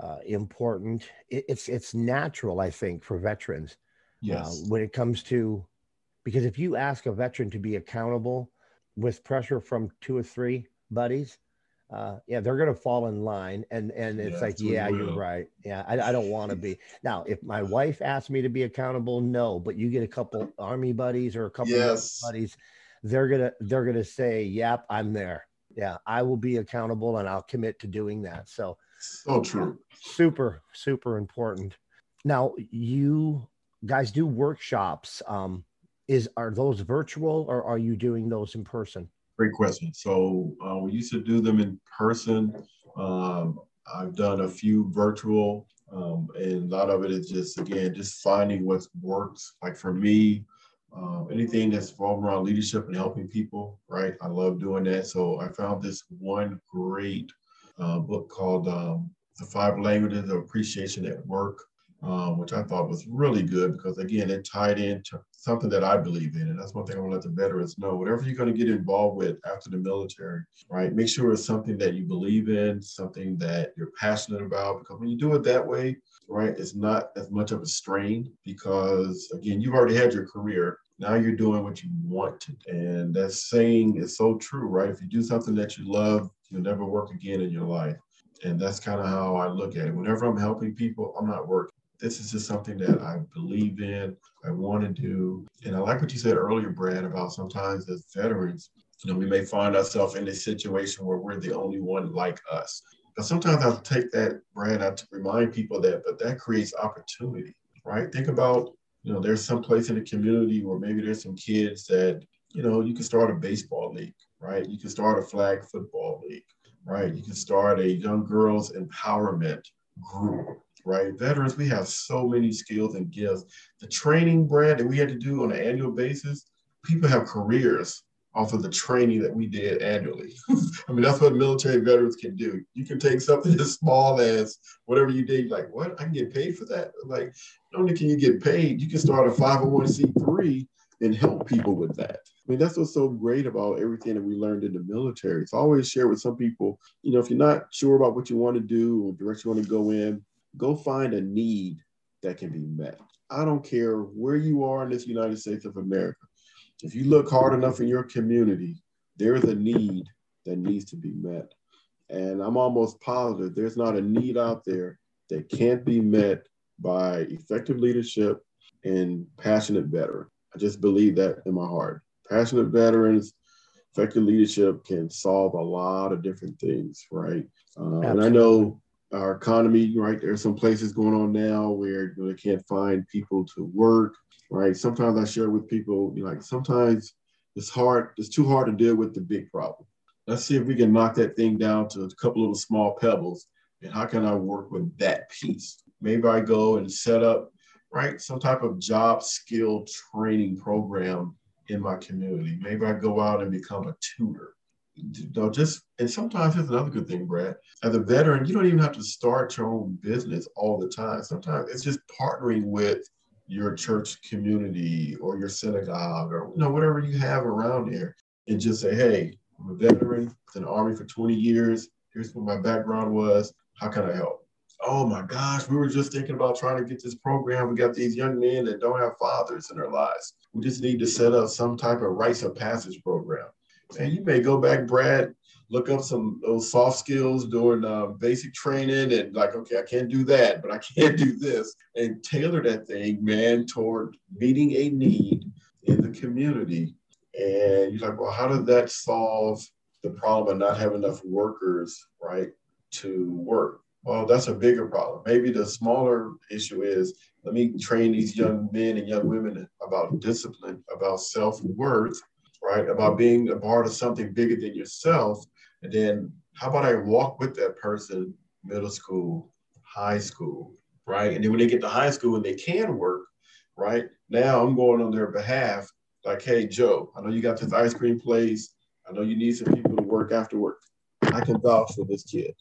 Speaker 1: uh, important it, it's it's natural i think for veterans uh, yes when it comes to because if you ask a veteran to be accountable with pressure from two or three buddies, uh, yeah, they're going to fall in line. And and it's yeah, like, yeah, you're right. Yeah, I, I don't want to be. Now, if my wife asked me to be accountable, no. But you get a couple army buddies or a couple yes. buddies, they're gonna they're gonna say, "Yep, I'm there. Yeah, I will be accountable, and I'll commit to doing that." So,
Speaker 2: so true.
Speaker 1: Super super important. Now, you guys do workshops. Um, is are those virtual or are you doing those in person?
Speaker 2: Great question. So uh, we used to do them in person. Um, I've done a few virtual, um, and a lot of it is just again just finding what works. Like for me, um, anything that's involved around leadership and helping people, right? I love doing that. So I found this one great uh, book called um, The Five Languages of Appreciation at Work um, which I thought was really good because again, it tied into something that I believe in. And that's one thing I want to let the veterans know. Whatever you're going to get involved with after the military, right? Make sure it's something that you believe in, something that you're passionate about. Because when you do it that way, right, it's not as much of a strain because again, you've already had your career. Now you're doing what you want to. And that saying is so true, right? If you do something that you love, you'll never work again in your life. And that's kind of how I look at it. Whenever I'm helping people, I'm not working this is just something that I believe in, I want to do. And I like what you said earlier, Brad, about sometimes as veterans, you know, we may find ourselves in a situation where we're the only one like us. But sometimes I'll take that, Brad, I to remind people that, but that creates opportunity, right? Think about, you know, there's some place in the community where maybe there's some kids that, you know, you can start a baseball league, right? You can start a flag football league, right? You can start a young girls empowerment group, right? Veterans, we have so many skills and gifts. The training, Brad, that we had to do on an annual basis, people have careers off of the training that we did annually. I mean, that's what military veterans can do. You can take something as small as whatever you did, like, what? I can get paid for that? Like, not only can you get paid, you can start a 501c3 and help people with that. I mean, that's what's so great about everything that we learned in the military. It's always share with some people, you know, if you're not sure about what you want to do or direction you want to go in, go find a need that can be met. I don't care where you are in this United States of America. If you look hard enough in your community, there is a need that needs to be met. And I'm almost positive there's not a need out there that can't be met by effective leadership and passionate veterans. I just believe that in my heart. Passionate veterans, effective leadership can solve a lot of different things, right? Uh, and I know our economy, right? There's some places going on now where you know, they can't find people to work, right? Sometimes I share with people, you know, like sometimes it's hard, it's too hard to deal with the big problem. Let's see if we can knock that thing down to a couple of small pebbles. And how can I work with that piece? Maybe I go and set up, right, some type of job skill training program in my community. Maybe I go out and become a tutor you know, just and sometimes it's another good thing, Brad. As a veteran, you don't even have to start your own business all the time. Sometimes it's just partnering with your church community or your synagogue or you know whatever you have around there, and just say, "Hey, I'm a veteran, in the army for 20 years. Here's what my background was. How can I help?" Oh my gosh, we were just thinking about trying to get this program. We got these young men that don't have fathers in their lives. We just need to set up some type of rites of passage program and you may go back, Brad, look up some those soft skills during uh, basic training and like, okay, I can't do that, but I can't do this, and tailor that thing, man, toward meeting a need in the community. And you're like, well, how does that solve the problem of not having enough workers, right, to work? Well, that's a bigger problem. Maybe the smaller issue is let me train these young men and young women about discipline, about self worth, right? About being a part of something bigger than yourself. And then how about I walk with that person middle school, high school, right? And then when they get to high school and they can work, right? Now I'm going on their behalf, like, hey, Joe, I know you got this ice cream place. I know you need some people to work after work. I can vouch for this kid.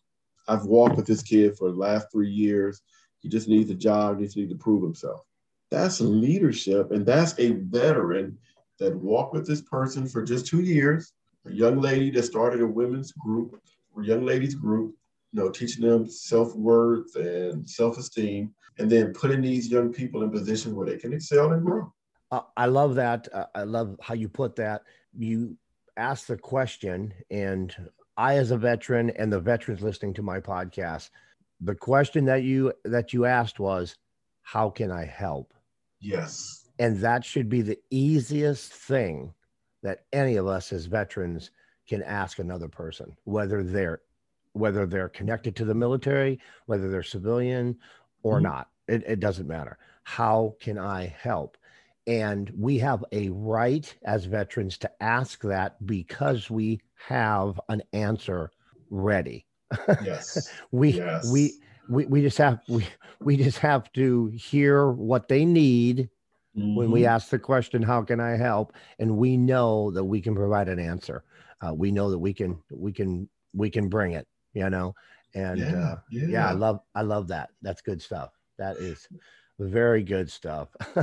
Speaker 2: I've walked with this kid for the last three years. He just needs a job, he just needs to prove himself. That's leadership, and that's a veteran that walked with this person for just two years, a young lady that started a women's group, a young ladies group, you know, teaching them self-worth and self-esteem, and then putting these young people in positions where they can excel and grow.
Speaker 1: Uh, I love that. Uh, I love how you put that. You asked the question, and I, as a veteran, and the veterans listening to my podcast, the question that you that you asked was, "How can I help?"
Speaker 2: Yes
Speaker 1: and that should be the easiest thing that any of us as veterans can ask another person, whether they're whether they're connected to the military, whether they're civilian or mm-hmm. not. It, it doesn't matter. How can I help? And we have a right as veterans to ask that because we have an answer ready.
Speaker 2: Yes.
Speaker 1: we,
Speaker 2: yes.
Speaker 1: we, we, we just have we, we just have to hear what they need mm-hmm. when we mm-hmm. ask the question how can i help and we know that we can provide an answer uh, we know that we can we can we can bring it you know and yeah, uh, yeah. yeah i love i love that that's good stuff that is very good stuff.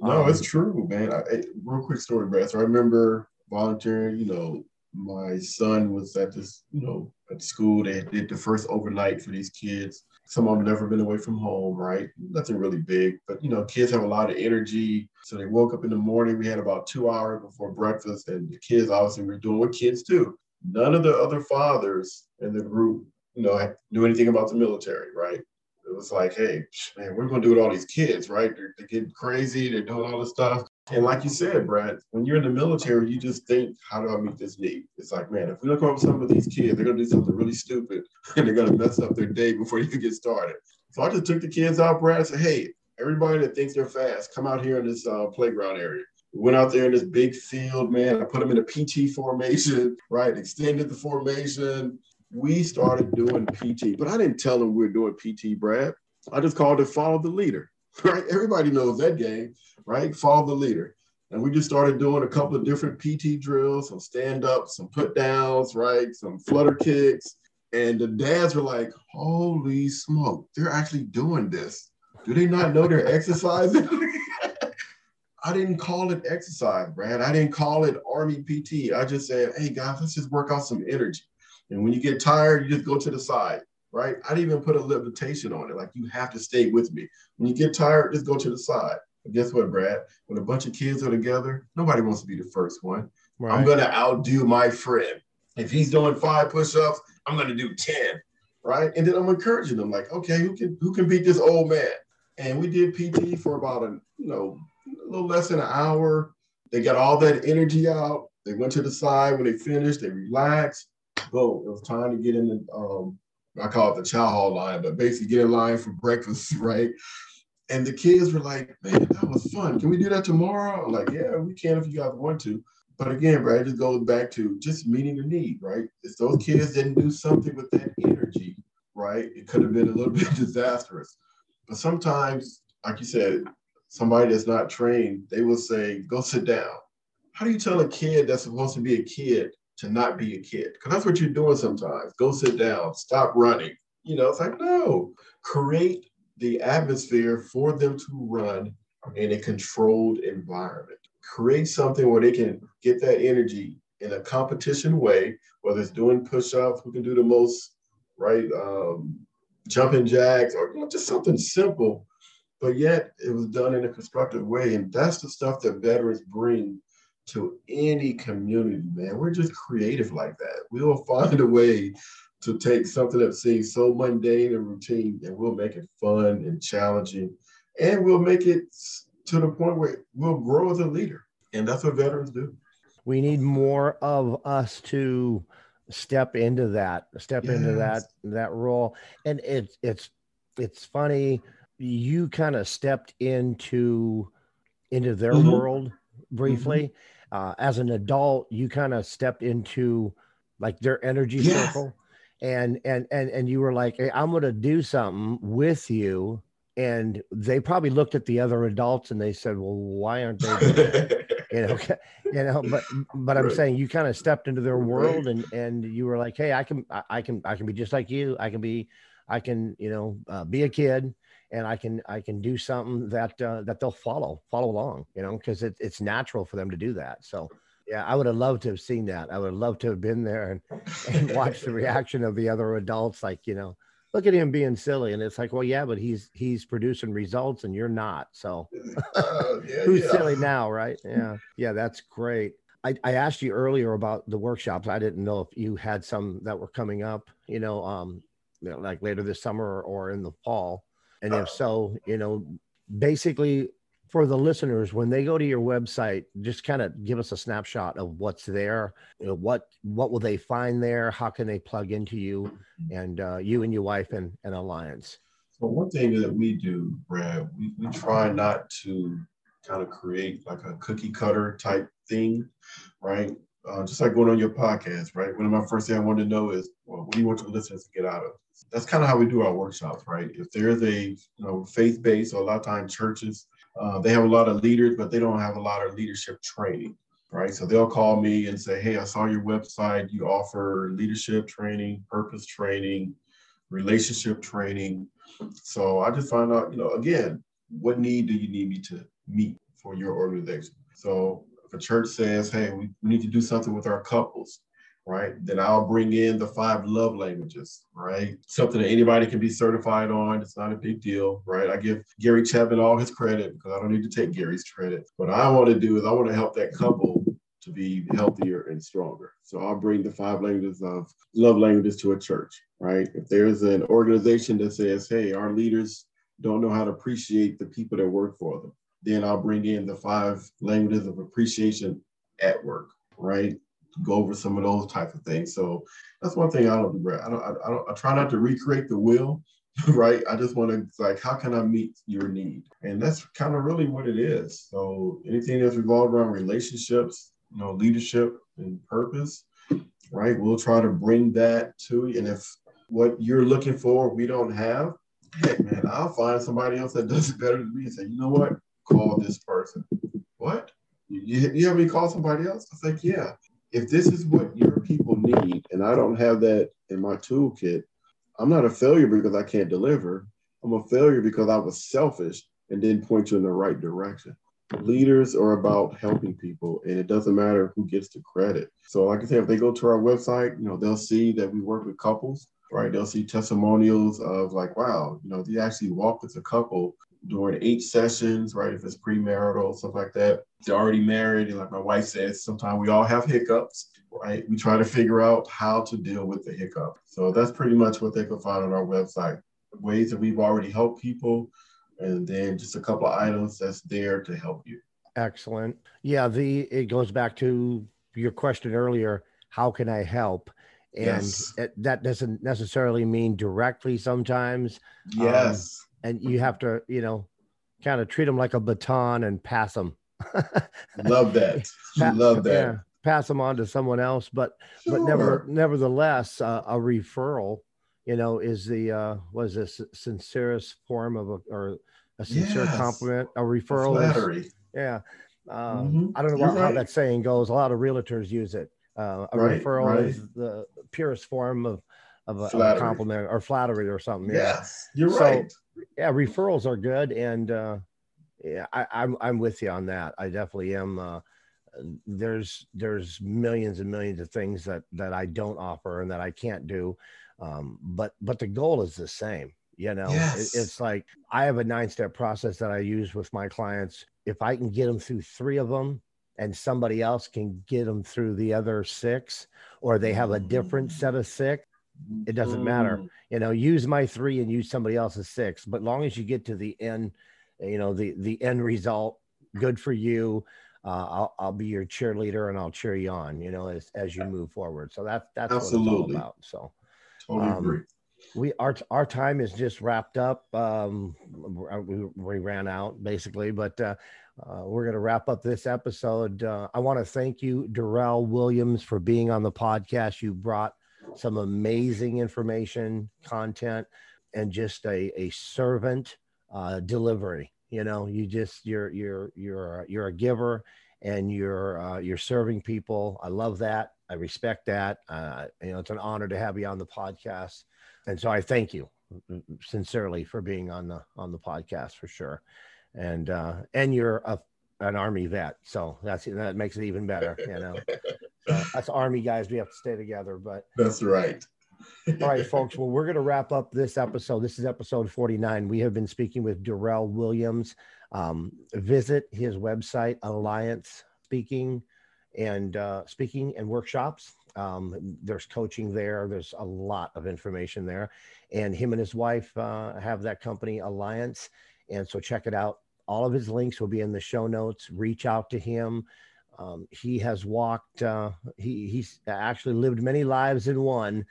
Speaker 2: no, um, it's true, man. I, real quick story, Brad. So I remember volunteering. You know, my son was at this, you know, at school. They did the first overnight for these kids. Some of them never been away from home, right? Nothing really big, but you know, kids have a lot of energy. So they woke up in the morning. We had about two hours before breakfast, and the kids obviously were doing what kids do. None of the other fathers in the group, you know, knew anything about the military, right? it was like, hey, man, we're going to do with all these kids, right? They're, they're, getting crazy. They're doing all this stuff. And like you said, Brad, when you're in the military, you just think, how do I meet this need? It's like, man, if we up with some of these kids, they're going to do something really stupid and they're going to mess up their day before you get started. So I just took the kids out, Brad, and said, hey, everybody that thinks they're fast, come out here in this uh, playground area. We went out there in this big field, man. I put them in a PT formation, right? Extended the formation, we started doing PT, but I didn't tell them we were doing PT, Brad. I just called it follow the leader, right? Everybody knows that game, right? Follow the leader. And we just started doing a couple of different PT drills, some stand ups, some put downs, right? Some flutter kicks. And the dads were like, holy smoke, they're actually doing this. Do they not know they're exercising? I didn't call it exercise, Brad. I didn't call it Army PT. I just said, hey, guys, let's just work out some energy. And when you get tired, you just go to the side, right? I didn't even put a limitation on it. Like you have to stay with me. When you get tired, just go to the side. But guess what, Brad? When a bunch of kids are together, nobody wants to be the first one. Right. I'm going to outdo my friend. If he's doing five push-ups, I'm going to do 10, right? And then I'm encouraging them like, okay, who can who can beat this old man? And we did PT for about a, you know, a little less than an hour. They got all that energy out. They went to the side when they finished, they relaxed boom, it was time to get in the, um, I call it the chow hall line, but basically get in line for breakfast, right? And the kids were like, man, that was fun. Can we do that tomorrow? I'm like, yeah, we can if you guys want to. But again, right, it just goes back to just meeting the need, right? If those kids didn't do something with that energy, right, it could have been a little bit disastrous. But sometimes, like you said, somebody that's not trained, they will say, go sit down. How do you tell a kid that's supposed to be a kid to not be a kid because that's what you're doing sometimes. Go sit down, stop running. You know, it's like, no, create the atmosphere for them to run in a controlled environment. Create something where they can get that energy in a competition way, whether it's doing push ups, who can do the most, right? Um, jumping jacks, or you know, just something simple, but yet it was done in a constructive way. And that's the stuff that veterans bring to any community, man. We're just creative like that. We'll find a way to take something that seems so mundane and routine and we'll make it fun and challenging. And we'll make it to the point where we'll grow as a leader. And that's what veterans do.
Speaker 1: We need more of us to step into that, step yes. into that that role. And it's it's it's funny. You kind of stepped into into their mm-hmm. world briefly. Mm-hmm uh, as an adult, you kind of stepped into like their energy yes. circle, and and and and you were like, hey, I'm going to do something with you. And they probably looked at the other adults and they said, "Well, why aren't they?" you know, you know. But but I'm right. saying you kind of stepped into their world right. and and you were like, "Hey, I can I can I can be just like you. I can be I can you know uh, be a kid and I can I can do something that uh, that they'll follow follow along, you know, because it, it's natural for them to do that. So yeah, I would have loved to have seen that. I would have loved to have been there and, and watched the reaction of the other adults, like you know, look at him being silly, and it's like, well, yeah, but he's he's producing results and you're not. So uh, yeah, who's yeah. silly now, right? Yeah, yeah, that's great. I, I asked you earlier about the workshops. I didn't know if you had some that were coming up, you know, um, you know, like later this summer or in the fall. And if so, you know, basically for the listeners, when they go to your website, just kind of give us a snapshot of what's there. You know, what what will they find there? How can they plug into you and uh, you and your wife and, and Alliance?
Speaker 2: So one thing that we do, Brad, we, we try not to kind of create like a cookie cutter type thing, right? Uh, just like going on your podcast, right? One of my first thing I want to know is, well, what do you want your listeners to get out of? That's kind of how we do our workshops, right? If there's a you know faith based, or a lot of times churches, uh, they have a lot of leaders, but they don't have a lot of leadership training, right? So they'll call me and say, hey, I saw your website. You offer leadership training, purpose training, relationship training. So I just find out, you know, again, what need do you need me to meet for your organization? So a church says, hey, we need to do something with our couples, right? Then I'll bring in the five love languages, right? Something that anybody can be certified on. It's not a big deal, right? I give Gary Chapman all his credit because I don't need to take Gary's credit. What I want to do is I want to help that couple to be healthier and stronger. So I'll bring the five languages of love languages to a church, right? If there's an organization that says, hey, our leaders don't know how to appreciate the people that work for them, then I'll bring in the five languages of appreciation at work, right? Go over some of those types of things. So that's one thing I don't do. I don't. I, don't. I try not to recreate the wheel, right? I just want to like, how can I meet your need? And that's kind of really what it is. So anything that's revolved around relationships, you know, leadership and purpose, right? We'll try to bring that to you. And if what you're looking for we don't have, hey man, I'll find somebody else that does it better than me and say, you know what? Call this person. What? You, you have me call somebody else? I was like, yeah. If this is what your people need, and I don't have that in my toolkit, I'm not a failure because I can't deliver. I'm a failure because I was selfish and didn't point you in the right direction. Leaders are about helping people, and it doesn't matter who gets the credit. So, like I said, if they go to our website, you know, they'll see that we work with couples, right? They'll see testimonials of like, wow, you know, they actually walk with a couple during eight sessions, right? If it's premarital, stuff like that. They're already married. And like my wife says, sometimes we all have hiccups, right? We try to figure out how to deal with the hiccup. So that's pretty much what they can find on our website. Ways that we've already helped people, and then just a couple of items that's there to help you.
Speaker 1: Excellent. Yeah, the it goes back to your question earlier. How can I help? And yes. it, that doesn't necessarily mean directly sometimes.
Speaker 2: Um, yes.
Speaker 1: Um, and you have to, you know, kind of treat them like a baton and pass them.
Speaker 2: Love that. pass, Love that. Yeah,
Speaker 1: pass them on to someone else, but sure. but never, nevertheless, uh, a referral, you know, is the uh, was this sincerest form of a or a sincere yes. compliment. A referral,
Speaker 2: flattery.
Speaker 1: Is, yeah. Um, mm-hmm. I don't know about, right. how that saying goes. A lot of realtors use it. Uh, a right, referral right. is the purest form of of a, of a, compliment or flattery or something.
Speaker 2: Yes, yeah. you're
Speaker 1: so,
Speaker 2: right
Speaker 1: yeah, referrals are good, and uh, yeah, I, I'm I'm with you on that. I definitely am. Uh, there's there's millions and millions of things that that I don't offer and that I can't do, um, but but the goal is the same. You know, yes. it, it's like I have a nine step process that I use with my clients. If I can get them through three of them, and somebody else can get them through the other six, or they have a different set of six, it doesn't matter. Mm. You know, use my three and use somebody else's six. But long as you get to the end, you know, the the end result, good for you. Uh, I'll I'll be your cheerleader and I'll cheer you on. You know, as as you move forward. So that that's Absolutely. what it's all about. So
Speaker 2: totally um, agree.
Speaker 1: We our our time is just wrapped up. Um, we, we ran out basically, but uh, uh, we're going to wrap up this episode. Uh, I want to thank you, Darrell Williams, for being on the podcast. You brought some amazing information, content, and just a, a servant uh, delivery. You know, you just you're you're you're you're a giver and you're uh, you're serving people. I love that. I respect that. Uh, you know, it's an honor to have you on the podcast, and so I thank you sincerely for being on the on the podcast for sure. And uh, and you're a an army vet, so that's that makes it even better. You know. That's army guys. We have to stay together. But
Speaker 2: that's right.
Speaker 1: all right, folks. Well, we're going to wrap up this episode. This is episode 49. We have been speaking with Darrell Williams. Um, visit his website, Alliance Speaking and uh, Speaking and Workshops. Um, there's coaching there. There's a lot of information there. And him and his wife uh, have that company, Alliance. And so check it out. All of his links will be in the show notes. Reach out to him. Um, he has walked, uh, he, he's actually lived many lives in one.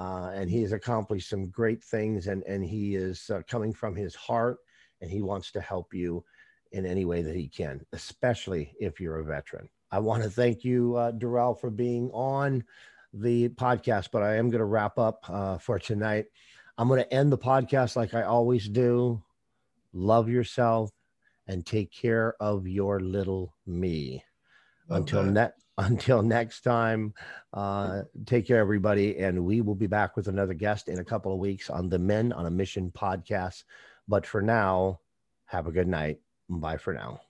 Speaker 3: uh, and he has accomplished some great things, and and he is uh, coming from his heart, and he wants to help you in any way that he can, especially if you're a veteran. I want to thank you, uh, for being on the podcast, but I am going to wrap up uh, for tonight. I'm going to end the podcast like I always do. Love yourself and take care of your little me. Love until ne- until next time, uh, take care, everybody, and we will be back with another guest in a couple of weeks on the Men on a Mission podcast. But for now, have a good night. Bye for now.